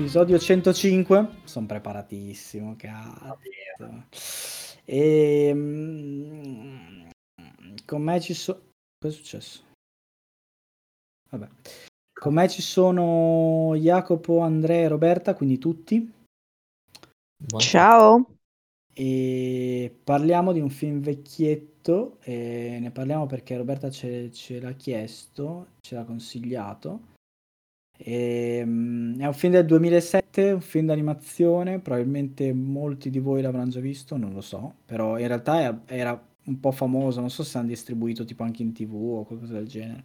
Episodio 105. Sono preparatissimo, cazzo. E mm, con me ci sono. Cosa è successo? Vabbè. Con me ci sono Jacopo, Andrea e Roberta, quindi tutti. Ciao. E parliamo di un film vecchietto. E ne parliamo perché Roberta ce, ce l'ha chiesto, ce l'ha consigliato. E, mm, è un film del 2007, un film d'animazione, probabilmente molti di voi l'avranno già visto, non lo so, però in realtà era, era un po' famoso, non so se hanno distribuito tipo anche in tv o qualcosa del genere.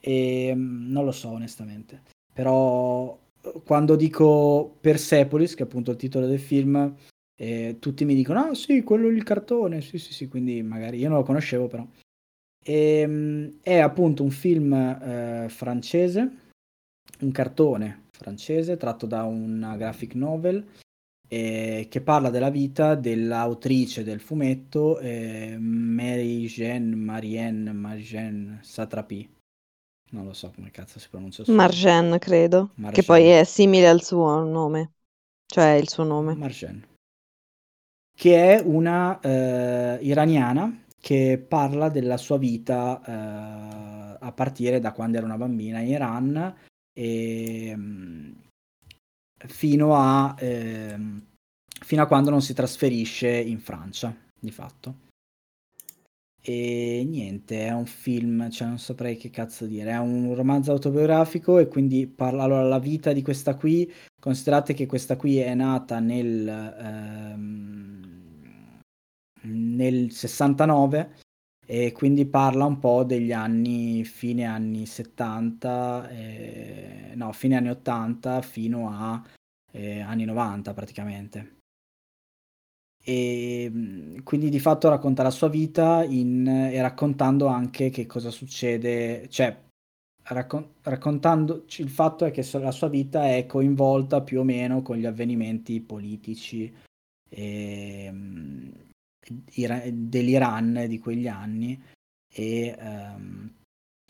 E, mm, non lo so onestamente, però quando dico Persepolis, che è appunto il titolo del film, eh, tutti mi dicono, ah sì, quello è il cartone, sì sì sì, quindi magari io non lo conoscevo però. E, mm, è appunto un film eh, francese un cartone francese tratto da una graphic novel eh, che parla della vita dell'autrice del fumetto eh, Mary Jeanne Marianne Marjane Satrapi. Non lo so come cazzo si pronuncia. Marjane, credo. Marjane. Che poi è simile al suo nome. Cioè il suo nome. Marjane. Che è una eh, iraniana che parla della sua vita eh, a partire da quando era una bambina in Iran e, ehm, fino, a, eh, fino a quando non si trasferisce in Francia, di fatto. E niente, è un film, cioè non saprei che cazzo dire, è un romanzo autobiografico e quindi parla allora la vita di questa qui, considerate che questa qui è nata nel, ehm, nel 69 e quindi parla un po' degli anni, fine anni 70, eh, no, fine anni 80 fino a eh, anni 90 praticamente. E mm, quindi di fatto racconta la sua vita in, e raccontando anche che cosa succede, cioè raccon- raccontando il fatto è che la sua vita è coinvolta più o meno con gli avvenimenti politici e, mm, dell'Iran di quegli anni e, um,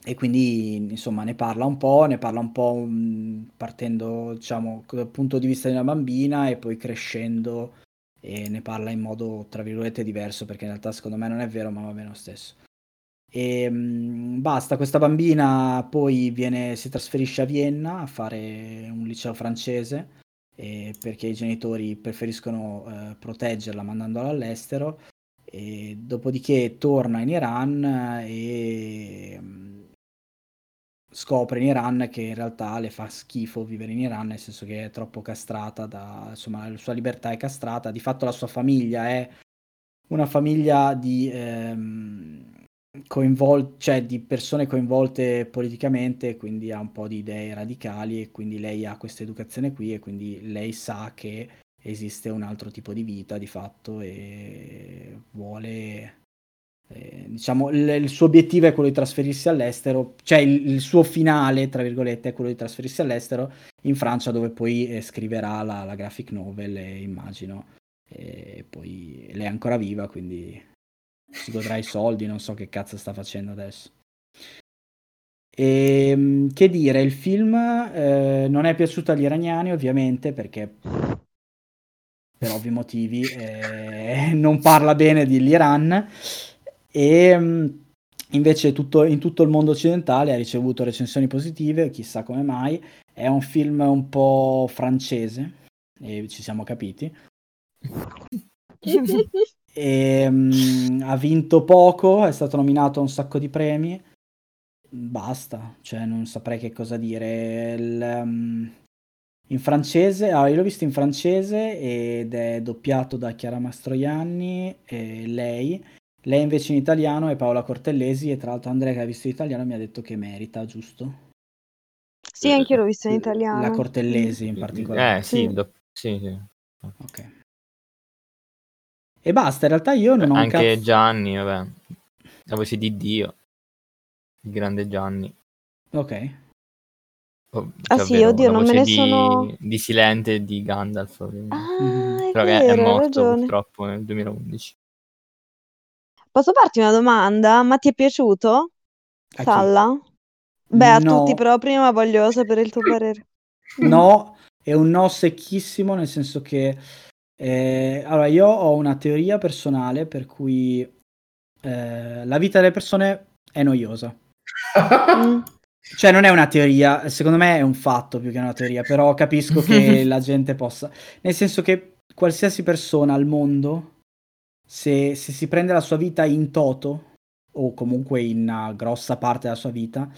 e, quindi insomma ne parla un po', ne parla un po' um, partendo diciamo dal punto di vista di una bambina e poi crescendo e ne parla in modo tra virgolette diverso perché in realtà secondo me non è vero ma va bene lo stesso. E um, basta, questa bambina poi viene, si trasferisce a Vienna a fare un liceo francese eh, perché i genitori preferiscono eh, proteggerla mandandola all'estero. E dopodiché torna in Iran e mm, scopre in Iran che in realtà le fa schifo vivere in Iran, nel senso che è troppo castrata, da, insomma la sua libertà è castrata, di fatto la sua famiglia è una famiglia di... Ehm, coinvol- cioè di persone coinvolte politicamente, quindi ha un po' di idee radicali e quindi lei ha questa educazione qui e quindi lei sa che esiste un altro tipo di vita di fatto e vuole eh, diciamo il, il, suo obiettivo è quello di trasferirsi all'estero cioè il, il, suo finale tra virgolette è quello di trasferirsi all'estero in Francia dove poi eh, scriverà la, la, graphic novel eh, immagino e poi lei è ancora viva quindi si godrà i soldi, non so che cazzo sta facendo adesso. E, ehm, che dire, il film eh, non è piaciuto agli iraniani ovviamente perché per ovvi motivi eh, non parla bene dell'Iran e mm, invece tutto, in tutto il mondo occidentale ha ricevuto recensioni positive, chissà come mai. È un film un po' francese e ci siamo capiti. E, um, ha vinto poco, è stato nominato a un sacco di premi. Basta, cioè non saprei che cosa dire. Il, um, in francese, ah, io l'ho visto in francese ed è doppiato da Chiara Mastroianni, e lei. Lei invece in italiano è Paola Cortellesi e tra l'altro Andrea che ha visto in italiano mi ha detto che merita, giusto? Sì, anche io l'ho visto in italiano. La Cortellesi in particolare. Eh, sì, do- sì, sì. Ok. E basta, in realtà io non ho Anche cazzo... Gianni, vabbè. La voce di Dio. Il grande Gianni. Ok. Oh, ah sì, oddio, non me ne di, sono... Di Silente e di Gandalf. Ah, è Però vero, è morto ragione. purtroppo nel 2011. Posso farti una domanda? Ma ti è piaciuto? A Salla? Beh, a no. tutti, però prima voglio sapere il tuo parere. no, è un no secchissimo, nel senso che eh, allora io ho una teoria personale per cui eh, la vita delle persone è noiosa. Cioè, non è una teoria, secondo me è un fatto più che una teoria, però capisco che la gente possa. Nel senso che qualsiasi persona al mondo, se, se si prende la sua vita in toto, o comunque in una grossa parte della sua vita,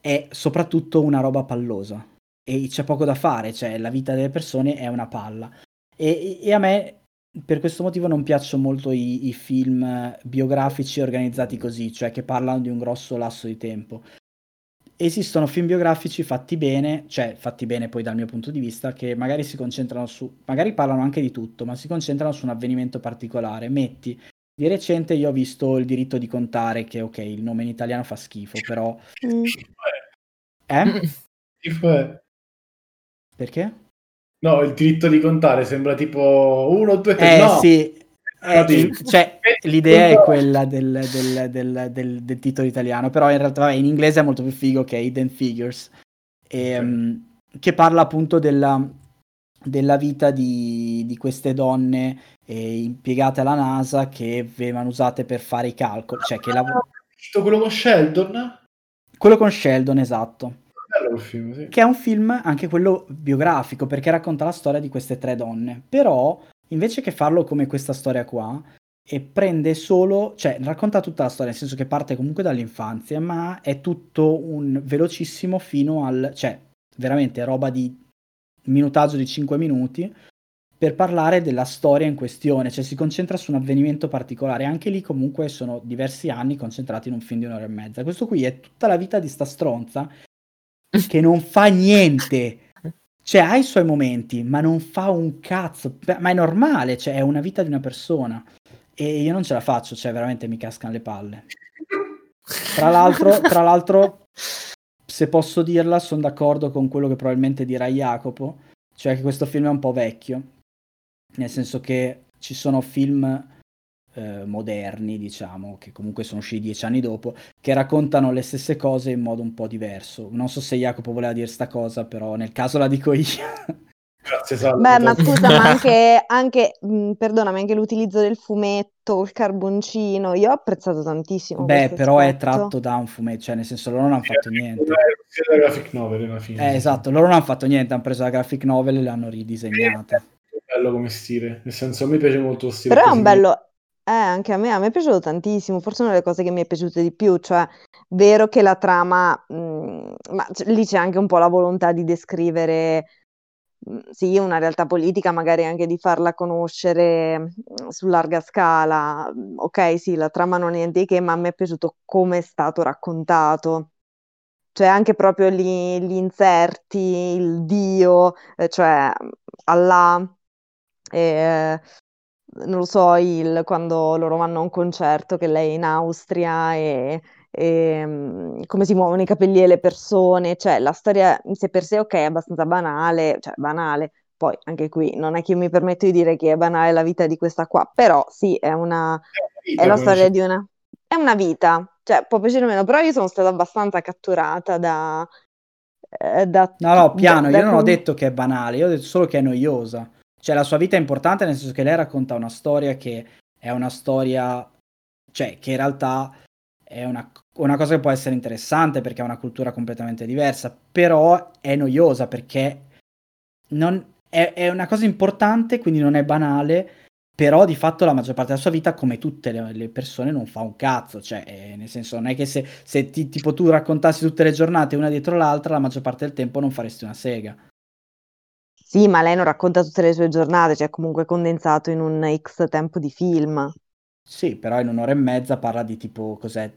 è soprattutto una roba pallosa. E c'è poco da fare, cioè la vita delle persone è una palla. E, e a me per questo motivo non piacciono molto i, i, film biografici organizzati così, cioè che parlano di un grosso lasso di tempo. Esistono film biografici fatti bene, cioè fatti bene poi dal mio punto di vista, che magari si concentrano su, magari parlano anche di tutto, ma si concentrano su un avvenimento particolare. Metti, di recente io ho visto Il diritto di contare, che ok, il nome in italiano fa schifo, però... Mm. Eh? Schifo è. Perché? No, il diritto di contare sembra tipo uno, due, eh, no. sì. Eh, cioè, l'idea è quella del, del, del, del, titolo italiano, però in realtà vabbè, in inglese è molto più figo che Hidden Figures, e, okay. um, che parla appunto della, della vita di, di, queste donne eh, impiegate alla NASA che venivano usate per fare i calcoli. Cioè che lav- quello con Sheldon? Quello con Sheldon, esatto. Film, sì. Che è un film anche quello biografico perché racconta la storia di queste tre donne. Però invece che farlo come questa storia qua, e prende solo, cioè racconta tutta la storia, nel senso che parte comunque dall'infanzia, ma è tutto un velocissimo fino al, cioè veramente roba di minutaggio di 5 minuti per parlare della storia in questione, cioè si concentra su un avvenimento particolare, anche lì comunque sono diversi anni concentrati in un film di un'ora e mezza. Questo qui è tutta la vita di sta stronza che non fa niente. Cioè, ha i suoi momenti, ma non fa un cazzo. Ma è normale, cioè, è una vita di una persona. E io non ce la faccio, cioè, veramente mi cascano le palle. Tra l'altro, tra l'altro se posso dirla, sono d'accordo con quello che probabilmente dirà Jacopo, cioè che questo film è un po' vecchio. Nel senso che ci sono film eh, moderni, diciamo, che comunque sono usciti dieci anni dopo, che raccontano le stesse cose in modo un po' diverso. Non so se Jacopo voleva dire sta cosa, però nel caso la dico io. Grazie, salve. Beh, ma scusa, ma anche, anche mh, perdonami, anche l'utilizzo del fumetto, il carboncino, io ho apprezzato tantissimo. Beh, però aspetto. è tratto da un fumetto, cioè nel senso loro non hanno fatto niente. La graphic novel alla fine. Eh, esatto, loro non hanno fatto niente, hanno preso la graphic novel e l'hanno ridisegnata. È bello come stile, nel senso a me piace molto lo stile. Però è un bello, eh, anche a me, a me è piaciuto tantissimo, forse una delle cose che mi è piaciuta di più, cioè vero che la trama, mh, mm, ma c- lì c'è anche un po' la volontà di descrivere, mh, sì, una realtà politica, magari anche di farla conoscere mh, su larga scala. Ok, sì, la trama non è niente di che, ma a me è piaciuto come è stato raccontato. Cioè anche proprio gli, gli inserti, il Dio, eh, cioè Allah, eh, non lo so, il, quando loro vanno a un concerto, che lei è in Austria e, e um, come si muovono i capelli e le persone, cioè la storia in sé per sé, ok, è abbastanza banale, cioè banale, poi anche qui non è che io mi permetto di dire che è banale la vita di questa qua, però sì, è una, è la storia di una, è una vita, cioè può piacere o meno, però io sono stata abbastanza catturata da... Eh, da no, no, piano, da, io non ho detto che è banale, io ho detto solo che è noiosa. Cioè, la sua vita è importante nel senso che lei racconta una storia che è una storia, cioè, che in realtà è una, una cosa che può essere interessante perché ha una cultura completamente diversa, però è noiosa perché non, è, è, una cosa importante, quindi non è banale, però di fatto la maggior parte della sua vita, come tutte le, le persone, non fa un cazzo, cioè, eh, nel senso, non è che se, se ti, tipo tu raccontassi tutte le giornate una dietro l'altra, la maggior parte del tempo non faresti una sega. Sì, ma lei non racconta tutte le sue giornate, cioè comunque condensato in un X tempo di film. Sì, però in un'ora e mezza parla di tipo, cos'è,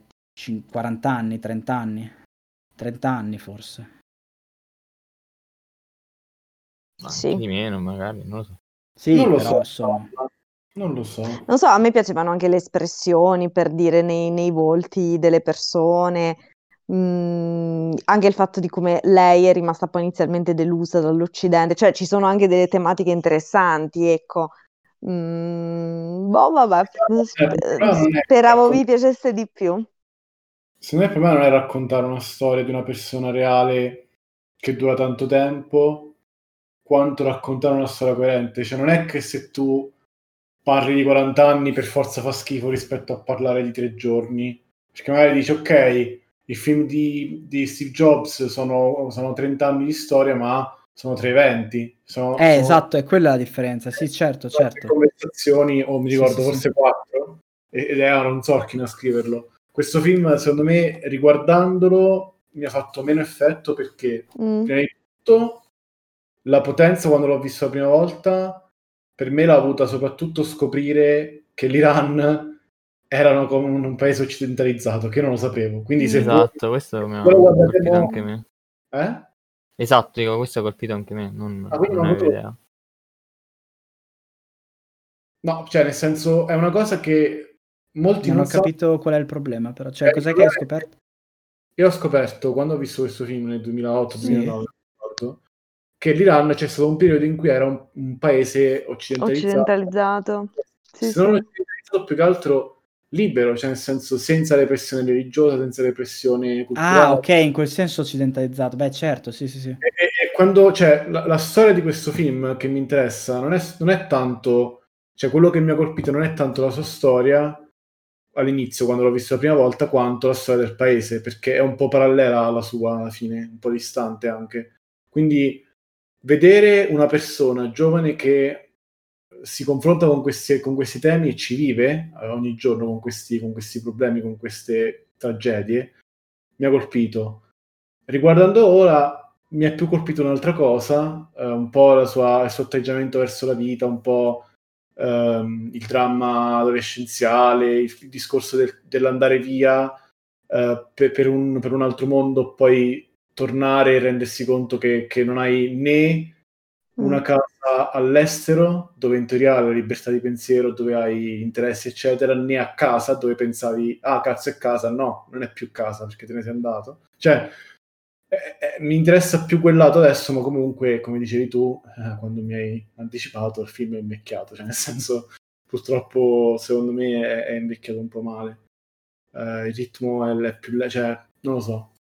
40 anni, 30 anni? 30 anni forse. Ma sì. di meno magari, non lo so. Sì, non lo però so. insomma... Non lo so. Non so, a me piacevano anche le espressioni per dire nei, nei volti delle persone, Mm, anche il fatto di come lei è rimasta poi inizialmente delusa dall'Occidente, cioè ci sono anche delle tematiche interessanti, ecco. Mm, boh, vabbè, eh, speravo vi piacesse di più. Secondo me il problema non è raccontare una storia di una persona reale che dura tanto tempo quanto raccontare una storia coerente. Cioè non è che se tu parli di 40 anni per forza fa schifo rispetto a parlare di tre giorni, perché magari dici ok, il film di, di Steve Jobs sono, sono 30 anni di storia, ma sono tre eventi. Sono, eh, sono esatto, è quella la differenza. Sì, certo, certo. conversazioni, o mi ricordo, sì, forse sì. quattro, ed è Aaron Sorkin a scriverlo. Questo film, secondo me, riguardandolo, mi ha fatto meno effetto perché, Mm. prima di tutto, la potenza quando l'ho visto la prima volta, per me l'ha avuta soprattutto scoprire che l'Iran erano come un, un paese occidentalizzato, che io non lo sapevo. Quindi se voi- Esatto, questo mi ha colpito mo- anche me. Eh? Esatto, dico, questo ha colpito anche me, non, Ah, non non avevo idea. No, cioè, nel senso, è una cosa che molti Non ho sanno. capito qual è il problema, però. Cioè, Eh, cos'è che hai scoperto? Io ho scoperto quando ho visto questo film nel 2008-2009 Sì. non che l'Iran c'è stato un periodo in cui era un, un paese occidentalizzato, Occidentalizzato. Sì, se non sì. occidentalizzato più che altro libero, cioè nel senso senza repressione religiosa, senza repressione culturale. Ah, ok, in quel senso occidentalizzato. Beh, certo, sì, sì, sì. E, e- quando cioè, la, la storia di questo film che mi interessa non è, non è tanto, cioè quello che mi ha colpito non è tanto la sua storia all'inizio, quando l'ho visto la prima volta, quanto la storia del paese, perché è un po' parallela alla sua alla fine, un po' distante anche. Quindi vedere una persona giovane che si confronta con questi, con questi temi e ci vive eh, ogni giorno con questi, con questi problemi, con queste tragedie, mi ha colpito. Riguardando ora, mi è più colpito un'altra cosa, eh, un po' la sua- il suo atteggiamento verso la vita, un po' ehm, il dramma adolescenziale, il, il discorso del- dell'andare via eh, per, per un, per un altro mondo, poi tornare e rendersi conto che, che non hai né una Mm. Casa all'estero dove in teoria hai la libertà di pensiero, dove hai interessi, eccetera, né a casa dove pensavi, ah, cazzo è casa, no, non è più casa perché te ne sei andato. Cioè, eh, eh, mi interessa più quel lato adesso, ma comunque, come dicevi tu, eh, quando mi hai anticipato, il film è invecchiato, cioè nel senso, purtroppo, secondo me è, è invecchiato un po' male. Eh, il ritmo è, è più, cioè, non lo so,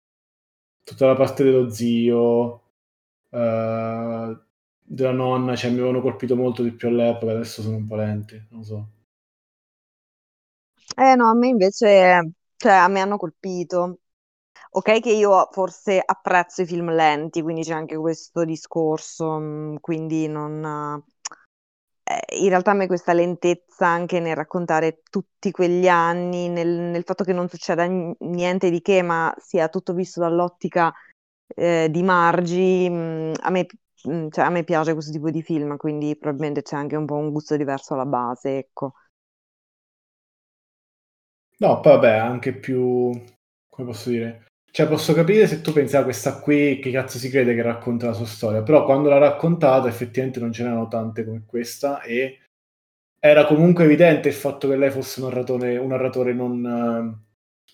tutta la parte dello zio, eh, della nonna, cioè mi avevano colpito molto di più all'epoca, adesso sono un po' lenti, non so. Eh no, a me invece, cioè a me hanno colpito. Ok che io forse apprezzo i film lenti, quindi c'è anche questo discorso, mm, quindi non... eh, in realtà a me questa lentezza anche nel raccontare tutti quegli anni, nel, nel fatto che non succeda niente di che, ma sia tutto visto dall'ottica eh, di Margi, mm, a me, mm, cioè, a me piace questo tipo di film, quindi probabilmente c'è anche un po' un gusto diverso alla base, ecco. No, poi vabbè, anche più, come posso dire, cioè posso capire se tu pensi a questa qui, che cazzo si crede che racconta la sua storia, però quando l'ha raccontata effettivamente non ce n'erano tante come questa e era comunque evidente il fatto che lei fosse un narratore, un narratore non, eh,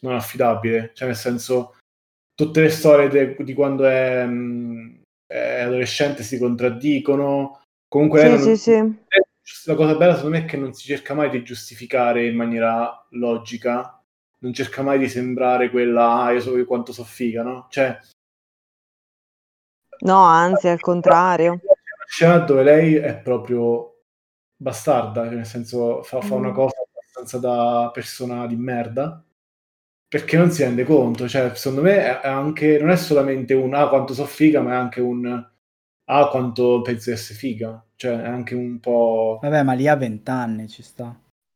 non affidabile, cioè nel senso tutte le storie de- di quando è, mh, è adolescente si contraddicono, comunque Sì, non- sì, sì. la cosa bella secondo me è che non si cerca mai di giustificare in maniera logica, non cerca mai di sembrare quella, ah, io so quanto so figa, no? Cioè, No, anzi, al contrario. c'è una scena dove lei è proprio bastarda, cioè nel senso fa, fa una Mm. cosa abbastanza da persona di merda, perché non si rende conto, cioè secondo me è anche, non è solamente un ah quanto so figa, ma è anche un ah quanto penso di essere figa, cioè è anche un po'... Vabbè, ma lì ha vent'anni, ci sta.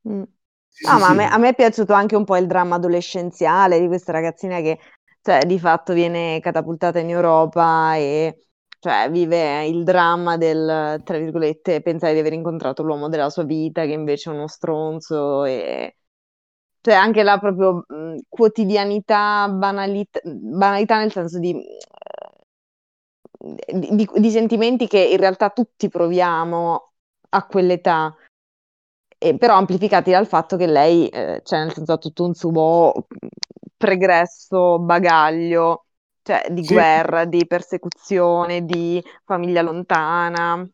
Mm. Sì, No, sì, ma a sì. me, a me è piaciuto anche un po' il dramma adolescenziale di questa ragazzina che, cioè, di fatto viene catapultata in Europa e, cioè, vive il dramma del, tra virgolette, pensare di aver incontrato l'uomo della sua vita, che invece è uno stronzo e... Cioè, anche la proprio mh, quotidianità, banalità, banalità nel senso di, di, di- sentimenti che in realtà tutti proviamo a quell'età e però amplificati dal fatto che lei, eh, cioè nel senso ha tutto un suo pregresso bagaglio, cioè di Sì. guerra, di persecuzione, di famiglia lontana,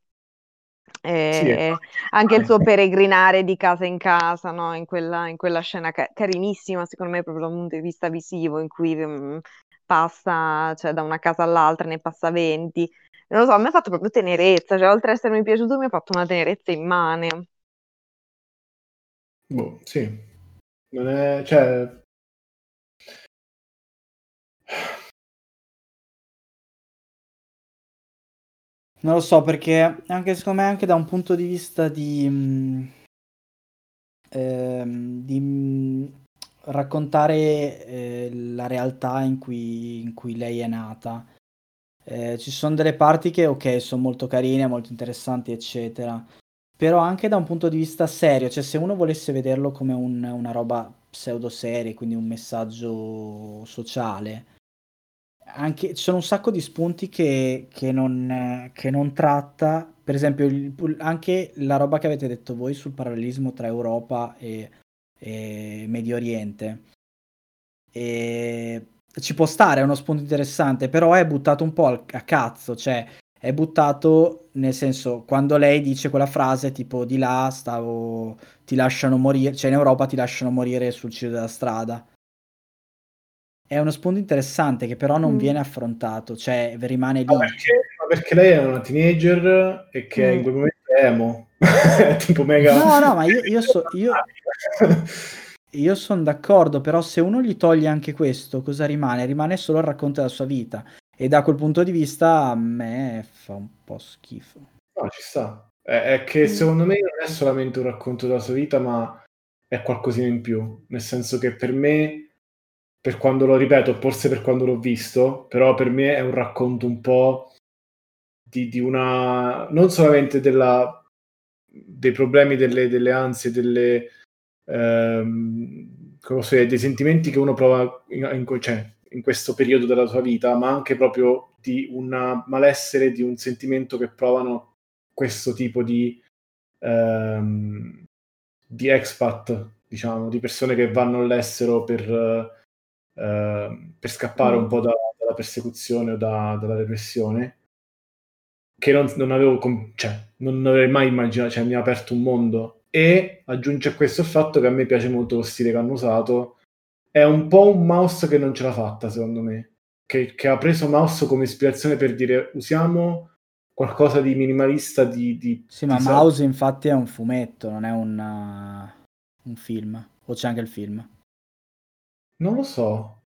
Sì, ecco. anche il suo peregrinare di casa in casa, no? In quella, in quella scena ca- carinissima, secondo me, proprio dal punto di vista visivo, in cui mm, passa, cioè da una casa all'altra ne passa 20. Non lo so, a me ha fatto proprio tenerezza, cioè oltre ad essermi piaciuto mi ha fatto una tenerezza immane. Boh, sì. Non è... cioè... Non lo so perché anche secondo me anche da un punto di vista di, mh, ehm, di mh, raccontare eh, la realtà in cui, in cui lei è nata. Eh, ci sono delle parti che ok, sono molto carine, molto interessanti, eccetera. Però anche da un punto di vista serio, cioè se uno volesse vederlo come un- una roba pseudo serie, quindi un messaggio sociale, anche, ci sono un sacco di spunti che, che non, che non tratta, per esempio il- anche la roba che avete detto voi sul parallelismo tra Europa e, e Medio Oriente. E ci può stare, è uno spunto interessante, però è buttato un po' al- a cazzo, cioè è buttato nel senso quando lei dice quella frase tipo di là stavo ti lasciano morire, cioè in Europa ti lasciano morire sul ciglio della strada. È uno spunto interessante che però non Mm. viene affrontato, cioè rimane lì. Ma perché, ma perché lei è una teenager e che Mm. in quel momento è emo. È tipo mega... No, no, ma io, io, so, io, io sono d'accordo, però se uno gli toglie anche questo, cosa rimane? Rimane solo il racconto della sua vita. E da quel punto di vista a me fa un po' schifo. No, ci sta. È, è che Mm. secondo me non è solamente un racconto della sua vita, ma è qualcosina in più. Nel senso che per me, per quando lo ripeto, forse per quando l'ho visto, però per me è un racconto un po' di, di una... non solamente della, dei problemi, delle, delle ansie, delle... ehm, come posso dei sentimenti che uno prova in, in- cioè, in questo periodo della sua vita, ma anche proprio di un malessere, di un sentimento che provano questo tipo di, ehm, di expat, diciamo, di persone che vanno all'estero per, eh, per scappare un po' da- dalla persecuzione o da- dalla repressione, che non, non avevo, com- cioè, non avrei mai immaginato, cioè mi ha aperto un mondo. E aggiunge a questo il fatto che a me piace molto lo stile che hanno usato. È un po' un mouse che non ce l'ha fatta, secondo me. Che, che ha preso mouse come ispirazione per dire usiamo qualcosa di minimalista di, di Sì, ma di- Mouse infatti è un fumetto, non è un, uh, un film. O c'è anche il film. Non lo so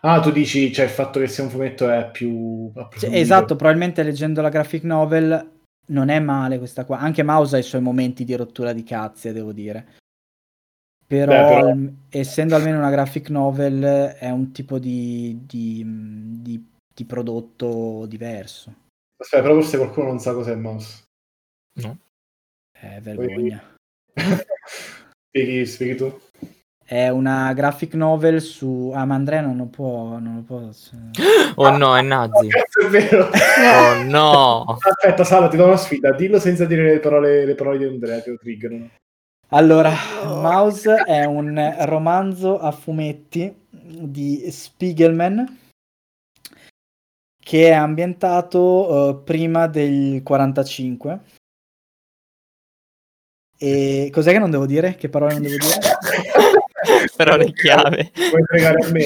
ah tu dici cioè il fatto che sia un fumetto è più Cioè, esatto, probabilmente leggendo la graphic novel non è male questa qua. Anche Mouse ha i suoi momenti di rottura di cazze, devo dire. Però, Beh, però- al- essendo almeno una graphic novel, è un tipo di, di- di- di prodotto diverso. aspetta però forse qualcuno non sa cos'è mouse No. È vergogna. spieghi, spieghi tu È una graphic novel su... Ah, ma Andrea non lo può... Non lo può... Oh no, è nazi. Cazzo, è vero Oh no. aspetta Sala ti do una sfida dillo senza dire le parole, le parole di Andrea che lo triggerano Allora, Mouse è un romanzo a fumetti di Spiegelman che è ambientato eh, prima del 45. E cos'è che non devo dire? Che parole non devo dire? Chiave. puoi fregare a me.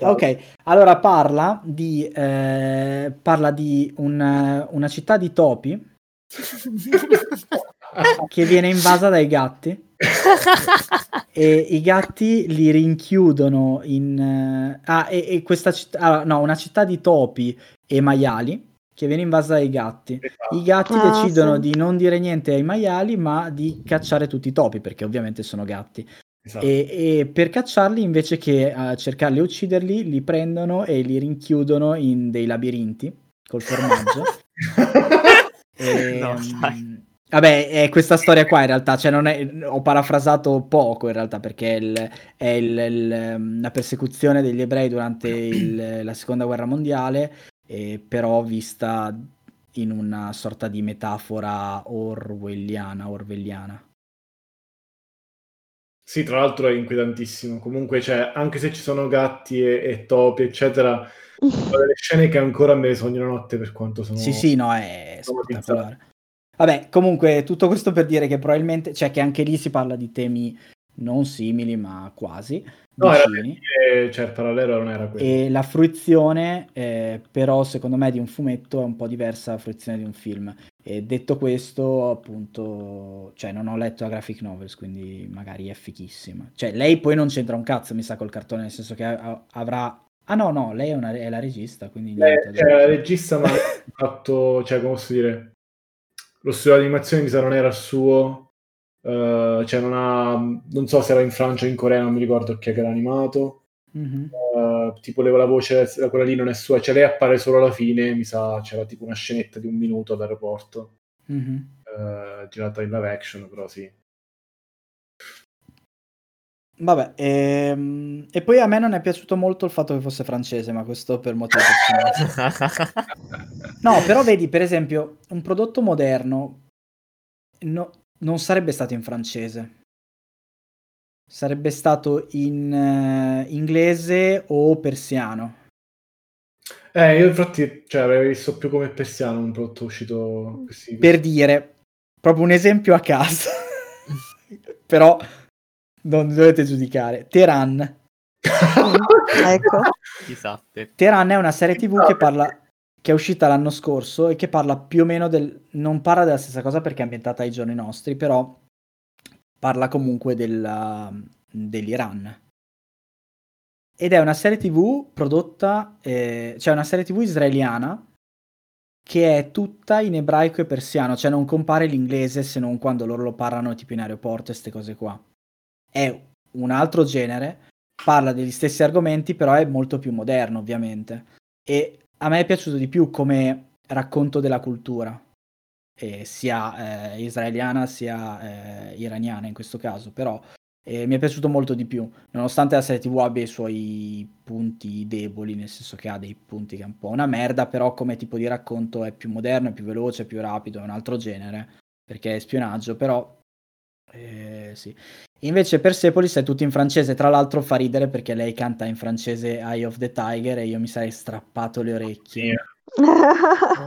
Ok, allora parla di, eh, parla di un- una città di topi che viene invasa dai gatti e i gatti li rinchiudono in... eh, ah, e, e questa città... allora, no, una città di topi e maiali che viene invasa dai gatti. I gatti Ah, decidono sì. di non dire niente ai maiali, ma di cacciare tutti i topi, perché ovviamente sono gatti. Esatto. E, e per cacciarli, invece che eh, cercarli e ucciderli, li prendono e li rinchiudono in dei labirinti col formaggio. E, No, mm, dai. Vabbè, è questa storia qua in realtà, cioè non è, ho parafrasato poco in realtà perché è, il- è il- il- la persecuzione degli ebrei durante la seconda guerra mondiale, eh, però vista in una sorta di metafora orwelliana, orwelliana. Sì, tra l'altro è inquietantissimo. Comunque, cioè, anche se ci sono gatti e, e topi, eccetera, sono delle scene che ancora me le sogno la notte per quanto sono... Sì, sì, no, è spettacolare. Vabbè, comunque tutto questo per dire che probabilmente, cioè che anche lì si parla di temi non simili ma quasi No, era vicini. perché, cioè, il parallelo non era quello. E la fruizione, eh, però, secondo me, di un fumetto è un po' diversa dalla fruizione di un film. E detto questo, appunto, cioè, non ho letto la graphic novels, quindi magari è fichissima. Cioè, lei poi non c'entra un cazzo, mi sa, col cartone, nel senso che avrà. Ah, no, no, lei è, una- è la regista, quindi niente. Cioè, la regista ma ha fatto, cioè, come posso dire, lo studio di animazione mi sa non era suo, cioè non ha, non so se era in Francia o in Corea, non mi ricordo chi è che era animato, Mhm. Eh, tipo leva la voce, quella lì non è sua, cioè lei appare solo alla fine, mi sa c'era tipo una scenetta di un minuto all'aeroporto, Mhm. eh, girata in live action, però sì. Vabbè, ehm, e poi a me non è piaciuto molto il fatto che fosse francese, ma questo per motivi personali. No, però vedi, per esempio, un prodotto moderno no- non sarebbe stato in francese. Sarebbe stato in eh, inglese o persiano. Eh, io infatti, cioè, avrei visto più come persiano un prodotto uscito così. Per dire, proprio un esempio a caso. Però non dovete giudicare. Teheran. Ecco. Chissà perché. Teheran è una serie TV che parla che è uscita l'anno scorso e che parla più o meno del non parla della stessa cosa perché è ambientata ai giorni nostri, però parla comunque della- dell'Iran. Ed è una serie TV prodotta, eh, cioè una serie TV israeliana che è tutta in ebraico e persiano, cioè non compare l'inglese se non quando loro lo parlano tipo in aeroporto e queste cose qua. È un altro genere, parla degli stessi argomenti, però è molto più moderno, ovviamente. E a me è piaciuto di più come racconto della cultura, eh, sia eh, israeliana sia eh, iraniana in questo caso, però eh, mi è piaciuto molto di più, nonostante la serie TV abbia i suoi punti deboli, nel senso che ha dei punti che è un po' una merda, però come tipo di racconto è più moderno, è più veloce, è più rapido, è un altro genere, perché è spionaggio, però eh, sì. Invece Persepolis è tutto in francese, tra l'altro fa ridere perché lei canta in francese Eye of the Tiger e io mi sarei strappato le orecchie.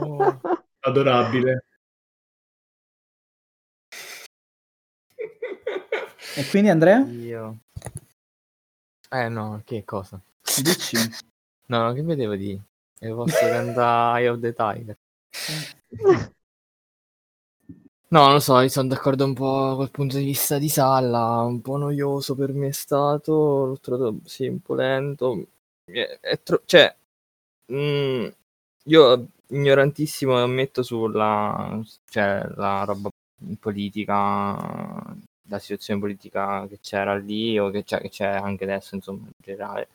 Oh. Adorabile. E quindi Andrea? Io. Eh no, che cosa? Dici? No, che vedevo di... E posso cantare Eye of the Tiger. No, non lo so, io sono d'accordo un po' col punto di vista di Salla, un po' noioso per me è stato, l'ho trovato sì, un po' lento. È- è tro- cioè, mm, io ignorantissimo ammetto sulla cioè, la roba politica, la situazione politica che c'era lì o che c'è, che c'è anche adesso, insomma, in generale.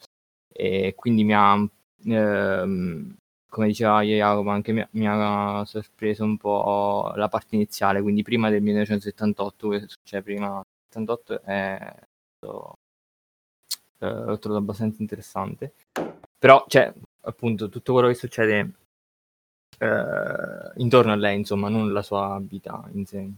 E quindi mi ha, ehm, come diceva Jacopo, anche mi, mi ha sorpreso un po' la parte iniziale, quindi prima del 1978, che succede prima del 78, è stato, eh, l'ho trovato abbastanza interessante. Però, cioè, appunto, tutto quello che succede eh, intorno a lei, insomma, non la sua vita in sé.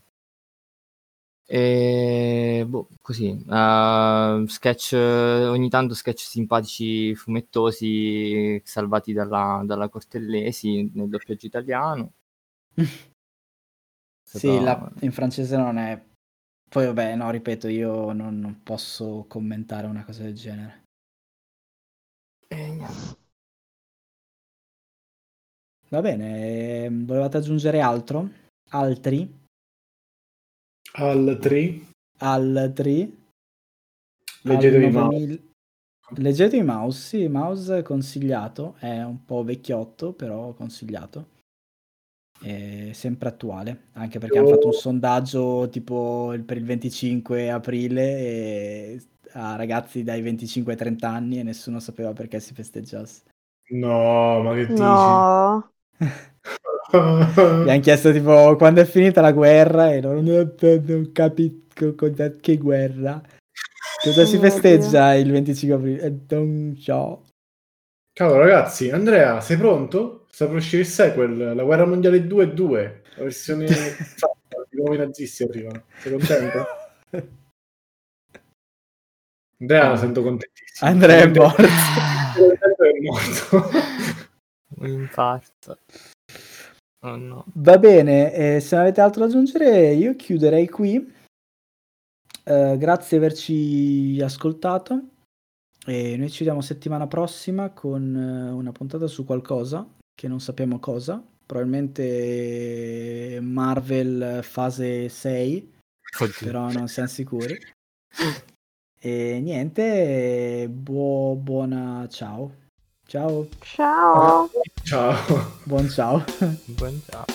E boh, così, eh, sketch, ogni tanto sketch simpatici fumettosi salvati dalla, dalla Cortellesi nel doppiaggio italiano. Sì, la- in francese non è... Poi vabbè, no, ripeto, io non, non posso commentare una cosa del genere. E niente. Va bene, ehm, volevate aggiungere altro? Altri? Altri. Altri? Leggetevi Al Mouse. 9000 Leggetevi Mouse, sì, Mouse consigliato, è un po' vecchiotto, però consigliato. È sempre attuale, anche perché hanno Io- fatto un sondaggio tipo per il 25 aprile e a ragazzi dai 25 ai 30 anni e nessuno sapeva perché si festeggiasse. No, ma che dici? No. Gli hanno chiesto tipo quando è finita la guerra e non, non capisco che guerra. Cosa si Oh festeggia il 25 aprile? Eh, Non so. Cavolo, ragazzi, Andrea, sei pronto? Sta per uscire il sequel, la guerra mondiale 2 e 2, la versione fatta, di nuovi nazisti arrivano. Sei contento? Andrea, la sento contentissimo. Andrea è morto. che è morto. Un infarto. Oh no. Va bene, eh, se non avete altro da aggiungere io chiuderei qui. eh, grazie di averci ascoltato. E noi ci vediamo settimana prossima con eh, una puntata su qualcosa che non sappiamo cosa. Probabilmente Marvel fase 6, Oddio. però non siamo sicuri. E niente, buo- buona ciao. Ciao, Ciao. Ciao. buon ciao. Buon ciao.